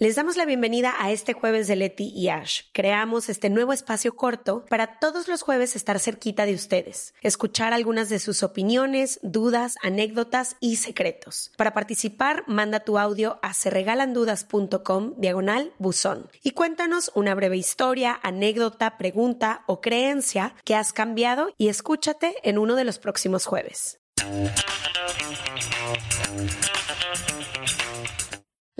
Les damos la bienvenida a este jueves de Leti y Ash. Creamos este nuevo espacio corto para todos los jueves estar cerquita de ustedes, escuchar algunas de sus opiniones, dudas, anécdotas y secretos. Para participar, manda tu audio a serregalandudas.com diagonal buzón y cuéntanos una breve historia, anécdota, pregunta o creencia que has cambiado y escúchate en uno de los próximos jueves.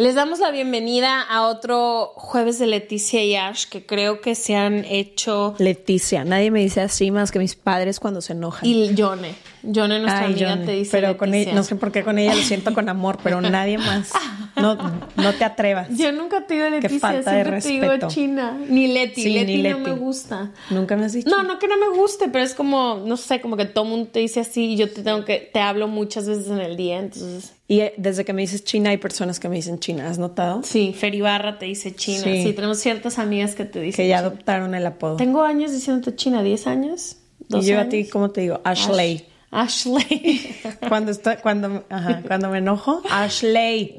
Les damos la bienvenida a otro jueves de Leticia y Ash que creo que se han hecho. Leticia, nadie me dice así más que mis padres cuando se enojan. Y Yone. Yone, nuestra Ay, amiga, Johnny. te dice. Pero con ella, no sé por qué con ella lo siento con amor, pero nadie más. No, no te atrevas. Yo nunca te digo Leticia, falta de siempre te digo. China. Ni Leti, Sí, Leti, ni no Leti. me gusta. Nunca me has dicho. No, no que no me guste, pero es como, no sé, como que todo mundo te dice así y yo te tengo que, te hablo muchas veces en el día, entonces. Y eh, desde que me dices China hay personas que me dicen China, ¿has notado? Sí, Feribarra te dice China. Sí. Sí. tenemos ciertas amigas que te dicen. Que ya China. adoptaron el apodo. Tengo años diciéndote China, 10 años. y 12 yo a ti, ¿cómo te digo? Ashley. Ash- Ashley. Cuando estoy, cuando, ajá, cuando me enojo, Ashley.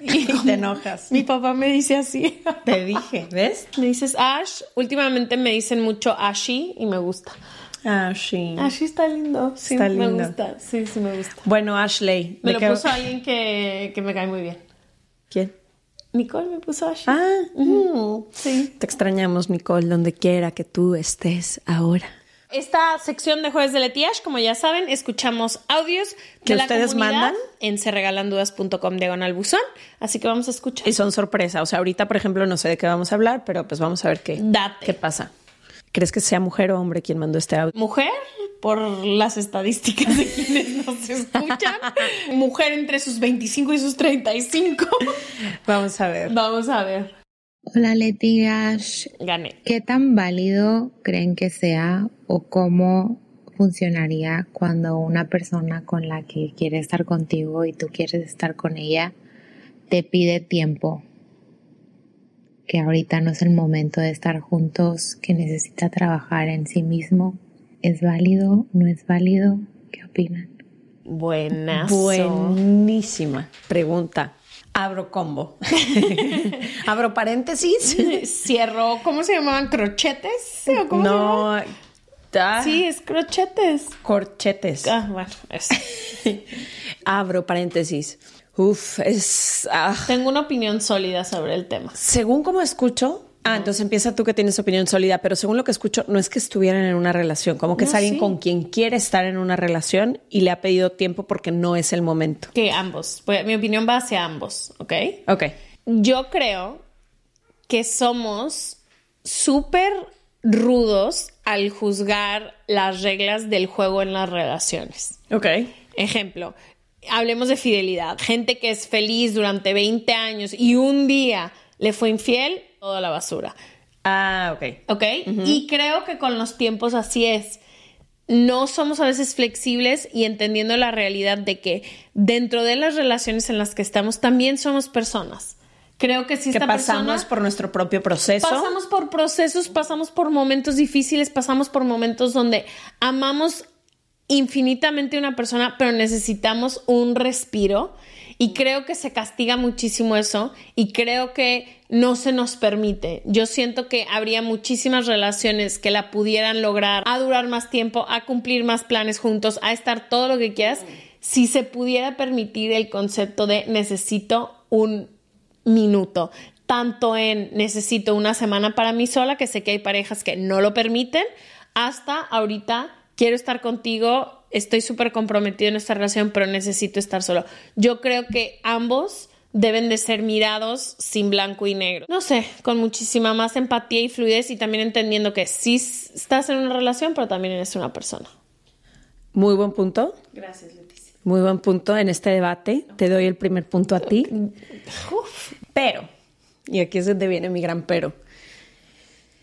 y te enojas. Mi papá me dice así. Te dije, ¿ves? Me dices Ash. Últimamente me dicen mucho Ashi y me gusta. Ashley. Ashi está lindo. Sí, Está me lindo. gusta. Sí, sí me gusta. Bueno, Ashley. Me ¿de lo puso alguien que, que me cae muy bien. ¿Quién? Nicole me puso Ashi. Ah, Mm, sí. te extrañamos, Nicole, donde quiera que tú estés ahora. Esta sección de Jueves de Letiash, como ya saben, escuchamos audios ¿Que de ustedes mandan? en serregalandudas.com diagonal buzón. Así que vamos a escuchar. Y son sorpresa. O sea, ahorita, por ejemplo, no sé de qué vamos a hablar, pero pues vamos a ver qué, Date. qué pasa. ¿Crees que sea mujer o hombre quien mandó este audio? Mujer, por las estadísticas de quienes nos escuchan. Mujer entre sus 25 y sus 35. Vamos a ver. Vamos a ver. Hola Leti. Gané. ¿Qué tan válido creen que sea o cómo funcionaría cuando una persona con la que quiere estar contigo y tú quieres estar con ella te pide tiempo? Que ahorita no es el momento de estar juntos, que necesita trabajar en sí mismo. ¿Es válido? ¿No es válido? ¿Qué opinan? Buenazo. Buenísima pregunta. Abro combo. Abro paréntesis. Cierro, ¿cómo se llamaban? ¿Crochetes? ¿O cómo se llamaban? No. Sí, es crochetes. Corchetes. Ah, bueno, eso. Abro paréntesis. Uf, es. ah. Tengo una opinión sólida sobre el tema. Según como escucho. Ah, entonces empieza tú que tienes opinión sólida, pero según lo que escucho, no es que estuvieran en una relación, como que No, es alguien sí. con quien quiere estar en una relación y le ha pedido tiempo porque no es el momento. Que ambos. Pues, mi opinión va hacia ambos, ¿ok? Ok. Yo creo que somos súper rudos al juzgar las reglas del juego en las relaciones. Ok. Ejemplo, hablemos de fidelidad. Gente que es feliz durante 20 años y un día le fue infiel, toda la basura. Ah, ok. ¿Ok? Y creo que con los tiempos así es. No somos a veces flexibles y entendiendo la realidad de que dentro de las relaciones en las que estamos también somos personas. Creo que si Que esta pasamos persona por nuestro propio proceso. pasamos por procesos, pasamos por momentos difíciles, pasamos por momentos donde amamos infinitamente a una persona, pero necesitamos un respiro. Y creo que se castiga muchísimo eso y creo que no se nos permite. Yo siento que habría muchísimas relaciones que la pudieran lograr a durar más tiempo, a cumplir más planes juntos, a estar todo lo que quieras, si se pudiera permitir el concepto de necesito un minuto, tanto en necesito una semana para mí sola, que sé que hay parejas que no lo permiten, hasta ahorita quiero estar contigo, estoy súper comprometido en esta relación, pero necesito estar solo. Yo creo que ambos deben de ser mirados sin blanco y negro. No sé, con muchísima más empatía y fluidez y también entendiendo que sí estás en una relación, pero también eres una persona. Muy buen punto. Gracias, Leticia. Muy buen punto en este debate. Te doy el primer punto a ti. Pero, y aquí es donde viene mi gran pero.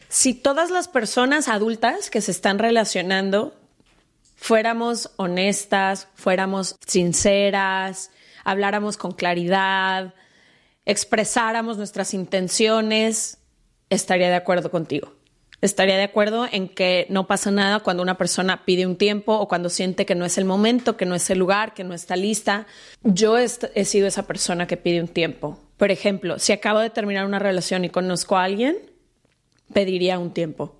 Si todas las personas adultas que se están relacionando fuéramos honestas, fuéramos sinceras, habláramos con claridad, expresáramos nuestras intenciones, estaría de acuerdo contigo. Estaría de acuerdo en que no pasa nada cuando una persona pide un tiempo o cuando siente que no es el momento, que no es el lugar, que no está lista. Yo he, sido esa persona que pide un tiempo. Por ejemplo, si acabo de terminar una relación y conozco a alguien, pediría un tiempo.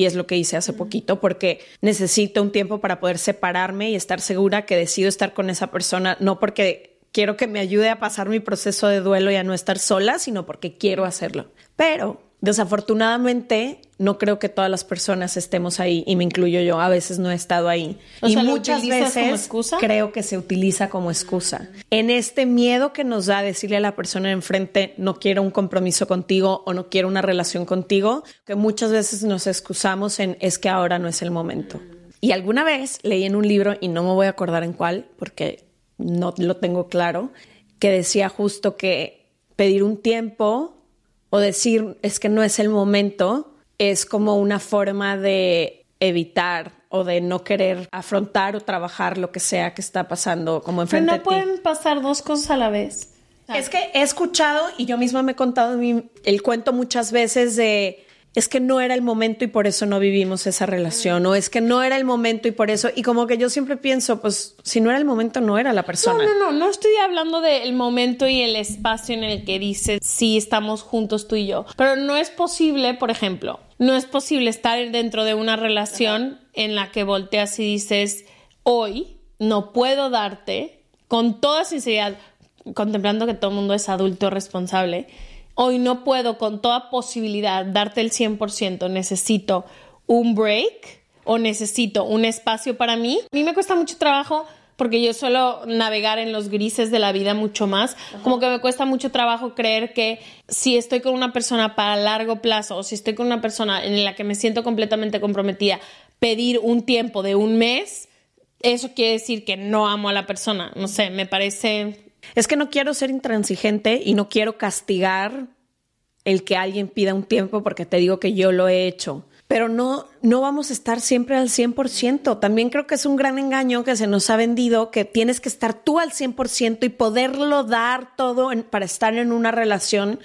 Y es lo que hice hace poquito porque necesito un tiempo para poder separarme y estar segura que decido estar con esa persona, no porque quiero que me ayude a pasar mi proceso de duelo y a no estar sola, sino porque quiero hacerlo. Pero desafortunadamente no creo que todas las personas estemos ahí y me incluyo yo. A veces no he estado ahí. O y sea, ¿lo muchas veces creo que se utiliza como excusa. En este miedo que nos da decirle a la persona de enfrente no quiero un compromiso contigo o no quiero una relación contigo, que muchas veces nos excusamos en es que ahora no es el momento. Y alguna vez leí en un libro, y no me voy a acordar en cuál, porque no lo tengo claro, que decía justo que pedir un tiempo o decir es que no es el momento es como una forma de evitar o de no querer afrontar o trabajar lo que sea que está pasando como Pero enfrente no de ti. pueden pasar dos cosas a la vez. Es que he escuchado y yo misma me he contado el cuento muchas veces de es que no era el momento y por eso no vivimos esa relación o es que no era el momento y por eso y como que yo siempre pienso pues si no era el momento no era la No, persona. no, no, no estoy hablando del momento y el espacio en el que dices sí estamos juntos tú y yo. Pero no es posible, por ejemplo, no es posible estar dentro de una relación en la que volteas y dices hoy no puedo darte con toda sinceridad, contemplando que todo el mundo es adulto responsable. Hoy no puedo con toda posibilidad darte el 100%, necesito un break o necesito un espacio para mí. A mí me cuesta mucho trabajo porque yo suelo navegar en los grises de la vida mucho más, como que me cuesta mucho trabajo creer que si estoy con una persona para largo plazo o si estoy con una persona en la que me siento completamente comprometida, pedir un tiempo de un mes, eso quiere decir que no amo a la persona. No sé, me parece Es que no quiero ser intransigente y no quiero castigar el que alguien pida un tiempo porque te digo que yo lo he hecho. Pero no, no vamos a estar siempre al 100%. También creo que es un gran engaño que se nos ha vendido que tienes que estar tú al 100% y poderlo dar todo en- para estar en una relación.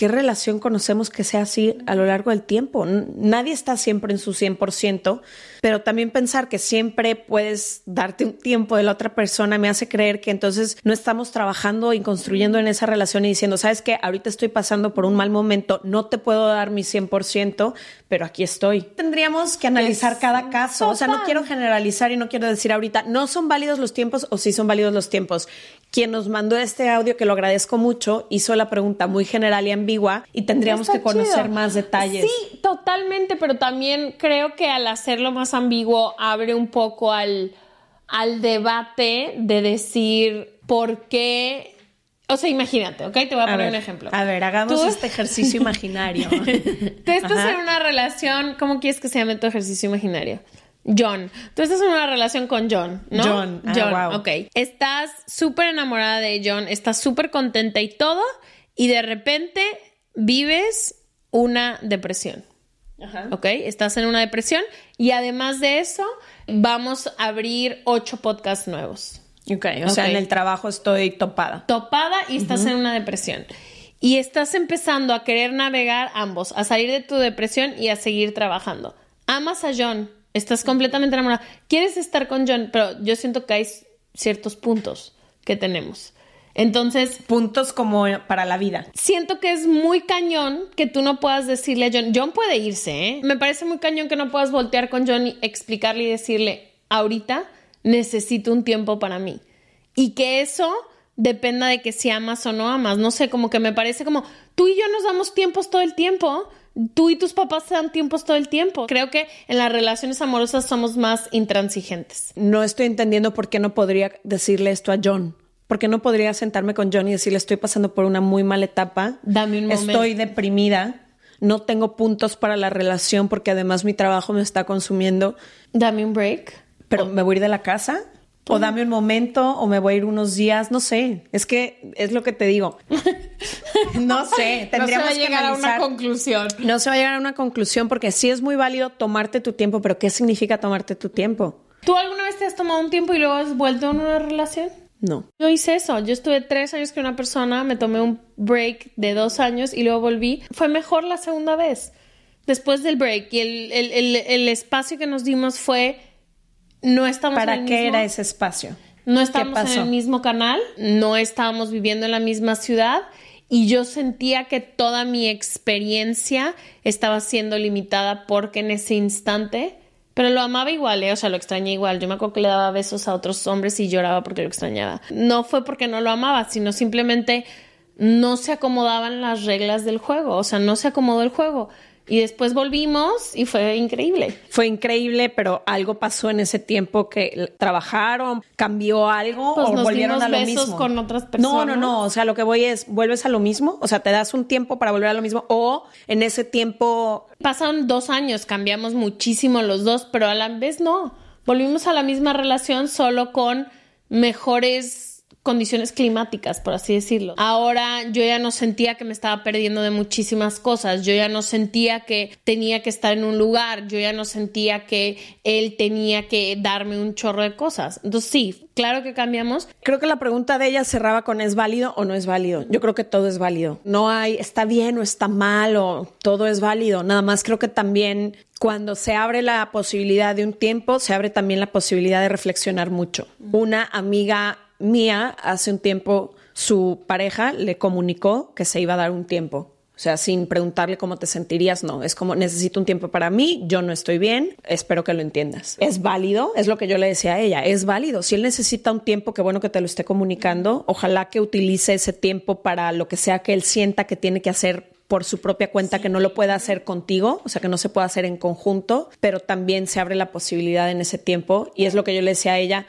¿Qué relación conocemos que sea así a lo largo del tiempo? Nadie está siempre en su 100%, pero también pensar que siempre puedes darte un tiempo de la otra persona me hace creer que entonces no estamos trabajando y construyendo en esa relación y diciendo, sabes que ahorita estoy pasando por un mal momento, no te puedo dar mi 100%, pero aquí estoy. Tendríamos que analizar cada caso, o sea, no total. quiero generalizar y no quiero decir ahorita, no son válidos los tiempos o sí son válidos los tiempos. Quien nos mandó este audio, que lo agradezco mucho, hizo la pregunta muy general y ambigua y tendríamos Está que conocer chido. más detalles. Sí, totalmente, pero también creo que al hacerlo más ambiguo abre un poco al, al debate de decir por qué. O sea, imagínate, ¿ok? Te voy a, poner ver, un ejemplo. A ver, hagamos Tú- este ejercicio imaginario. Tú estás Ajá. en una relación, ¿cómo quieres que se llame tu ejercicio imaginario? John. Tú estás en una relación con John, ¿no? John. Ah, John, wow. ok. Estás súper enamorada de John, estás súper contenta y todo, y de repente vives una depresión. ¿Ok? Estás en una depresión y además de eso, vamos a abrir ocho podcasts nuevos. ok, o sea, en el trabajo estoy topada. Topada y estás en una depresión. Y estás empezando a querer navegar ambos, a salir de tu depresión y a seguir trabajando. Amas a John, estás completamente enamorada. Quieres estar con John, pero yo siento que hay ciertos puntos que tenemos. Entonces, Puntos como para la vida. siento que es muy cañón que tú no puedas decirle a John, John puede irse, ¿eh? Me parece muy cañón que no puedas voltear con John y explicarle y decirle, ahorita necesito un tiempo para mí. Y que eso dependa de que si amas o no amas. No sé, como que me parece como, tú y yo nos damos tiempos todo el tiempo. Tú y tus papás se dan tiempos todo el tiempo. Creo que en las relaciones amorosas somos más intransigentes. No estoy entendiendo por qué no podría decirle esto a John. ¿Por qué no podría sentarme con John y decirle estoy pasando por una muy mala etapa? Dame un momento. Estoy deprimida. No tengo puntos para la relación porque además mi trabajo me está consumiendo. Dame un break. Pero me voy a ir de la casa. O dame un momento, o me voy a ir unos días, no sé. Es que es lo que te digo. no sé, tendríamos no se va a llegar a una conclusión. No se va a llegar a una conclusión porque sí es muy válido tomarte tu tiempo, pero ¿qué significa tomarte tu tiempo? ¿Tú alguna vez te has tomado un tiempo y luego has vuelto a una relación? No. Yo hice eso. Yo estuve tres años con una persona, me tomé un break de dos años y luego volví. Fue mejor la segunda vez. Después del break y el, el, el, el espacio que nos dimos fue. No estamos ¿Para en el qué mismo- era ese espacio? No ¿Qué estábamos en el mismo canal, no estábamos viviendo en la misma ciudad y yo sentía que toda mi experiencia estaba siendo limitada porque en ese instante, pero lo amaba igual, ¿eh? o sea, lo extrañé igual. Yo me acuerdo que le daba besos a otros hombres y lloraba porque lo extrañaba. No fue porque no lo amaba, sino simplemente no se acomodaban las reglas del juego, o sea, no se acomodó el juego. Y después volvimos y fue increíble. Fue increíble, pero algo pasó en ese tiempo que trabajaron, cambió algo Pues o nos volvieron a lo besos mismo. con otras No, no, personas. no. O sea, lo que voy es, vuelves a lo mismo. O sea, te das un tiempo para volver a lo mismo. O en ese tiempo Pasaron dos años, cambiamos muchísimo los dos, pero a la vez no. Volvimos a la misma relación solo con mejores condiciones climáticas, por así decirlo. Ahora yo ya no sentía que me estaba perdiendo de muchísimas cosas, yo ya no sentía que tenía que estar en un lugar, yo ya no sentía que él tenía que darme un chorro de cosas. Entonces sí, claro que cambiamos. Creo que la pregunta de ella cerraba con ¿es válido o no es válido? Yo creo que todo es válido. No hay está bien o está mal o todo es válido. Nada más creo que también cuando se abre la posibilidad de un tiempo, se abre también la posibilidad de reflexionar mucho. Una amiga mía hace un tiempo su pareja le comunicó que se iba a dar un tiempo. O sea, sin preguntarle cómo te sentirías, no. Es como necesito un tiempo para mí, yo no estoy bien, espero que lo entiendas. Es válido, es lo que yo le decía a ella, es válido. Si él necesita un tiempo, qué bueno que te lo esté comunicando. Ojalá que utilice ese tiempo para lo que sea que él sienta que tiene que hacer por su propia cuenta, que no lo pueda hacer contigo, o sea, que no se pueda hacer en conjunto, pero también se abre la posibilidad en ese tiempo. Y es lo que yo le decía a ella,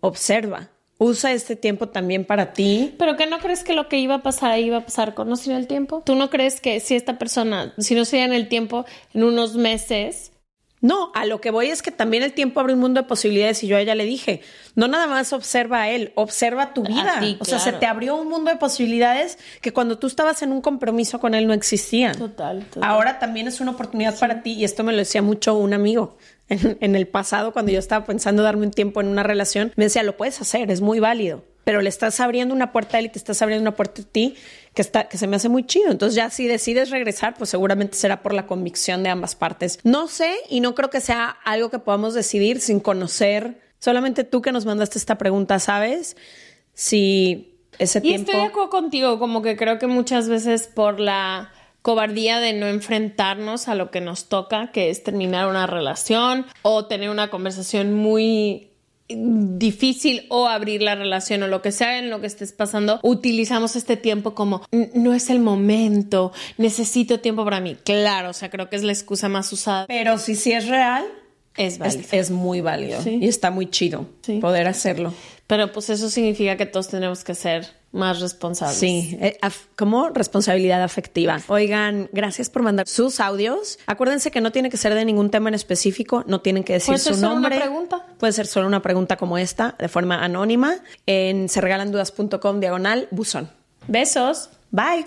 observa. Usa este tiempo también para ti. Pero que no crees que lo que iba a pasar iba a pasar con o sin el tiempo? ¿Tú no crees que si esta persona, si no se en el tiempo, en unos meses, No, a lo que voy es que también el tiempo abre un mundo de posibilidades y yo a ella le dije, no nada más observa a él, observa tu vida. ti, o sea, se te abrió un mundo de posibilidades que cuando tú estabas en un compromiso con él no existían. Total, total. Ahora también es una oportunidad para ti y esto me lo decía mucho un amigo. En, en el pasado, cuando yo estaba pensando darme un tiempo en una relación, me decía, lo puedes hacer, es muy válido. Pero le estás abriendo una puerta a él y te estás abriendo una puerta a ti que, está, que se me hace muy chido. Entonces ya si decides regresar, pues seguramente será por la convicción de ambas partes. No sé y no creo que sea algo que podamos decidir sin conocer. Solamente tú que nos mandaste esta pregunta, ¿sabes? Si ese Y tiempo... estoy de acuerdo contigo, como que creo que muchas veces por la cobardía de no enfrentarnos a lo que nos toca, que es terminar una relación o tener una conversación muy difícil o abrir la relación o lo que sea en lo que estés pasando, utilizamos este tiempo como "N- no es el momento, necesito tiempo para mí. Claro, o sea, creo que es la excusa más usada. Pero si sí es real, Es válido. es, es muy válido Sí. y está muy chido Sí. poder hacerlo. Pero pues eso significa que todos tenemos que ser más responsables. Sí, eh, como responsabilidad afectiva. Oigan, gracias por mandar sus audios. Acuérdense que no tiene que ser de ningún tema en específico, no tienen que decir Puede ser su solo una nombre. pregunta. Puede ser solo una pregunta como esta, de forma anónima, en serregalandudas.com diagonal buzón. Besos. Bye.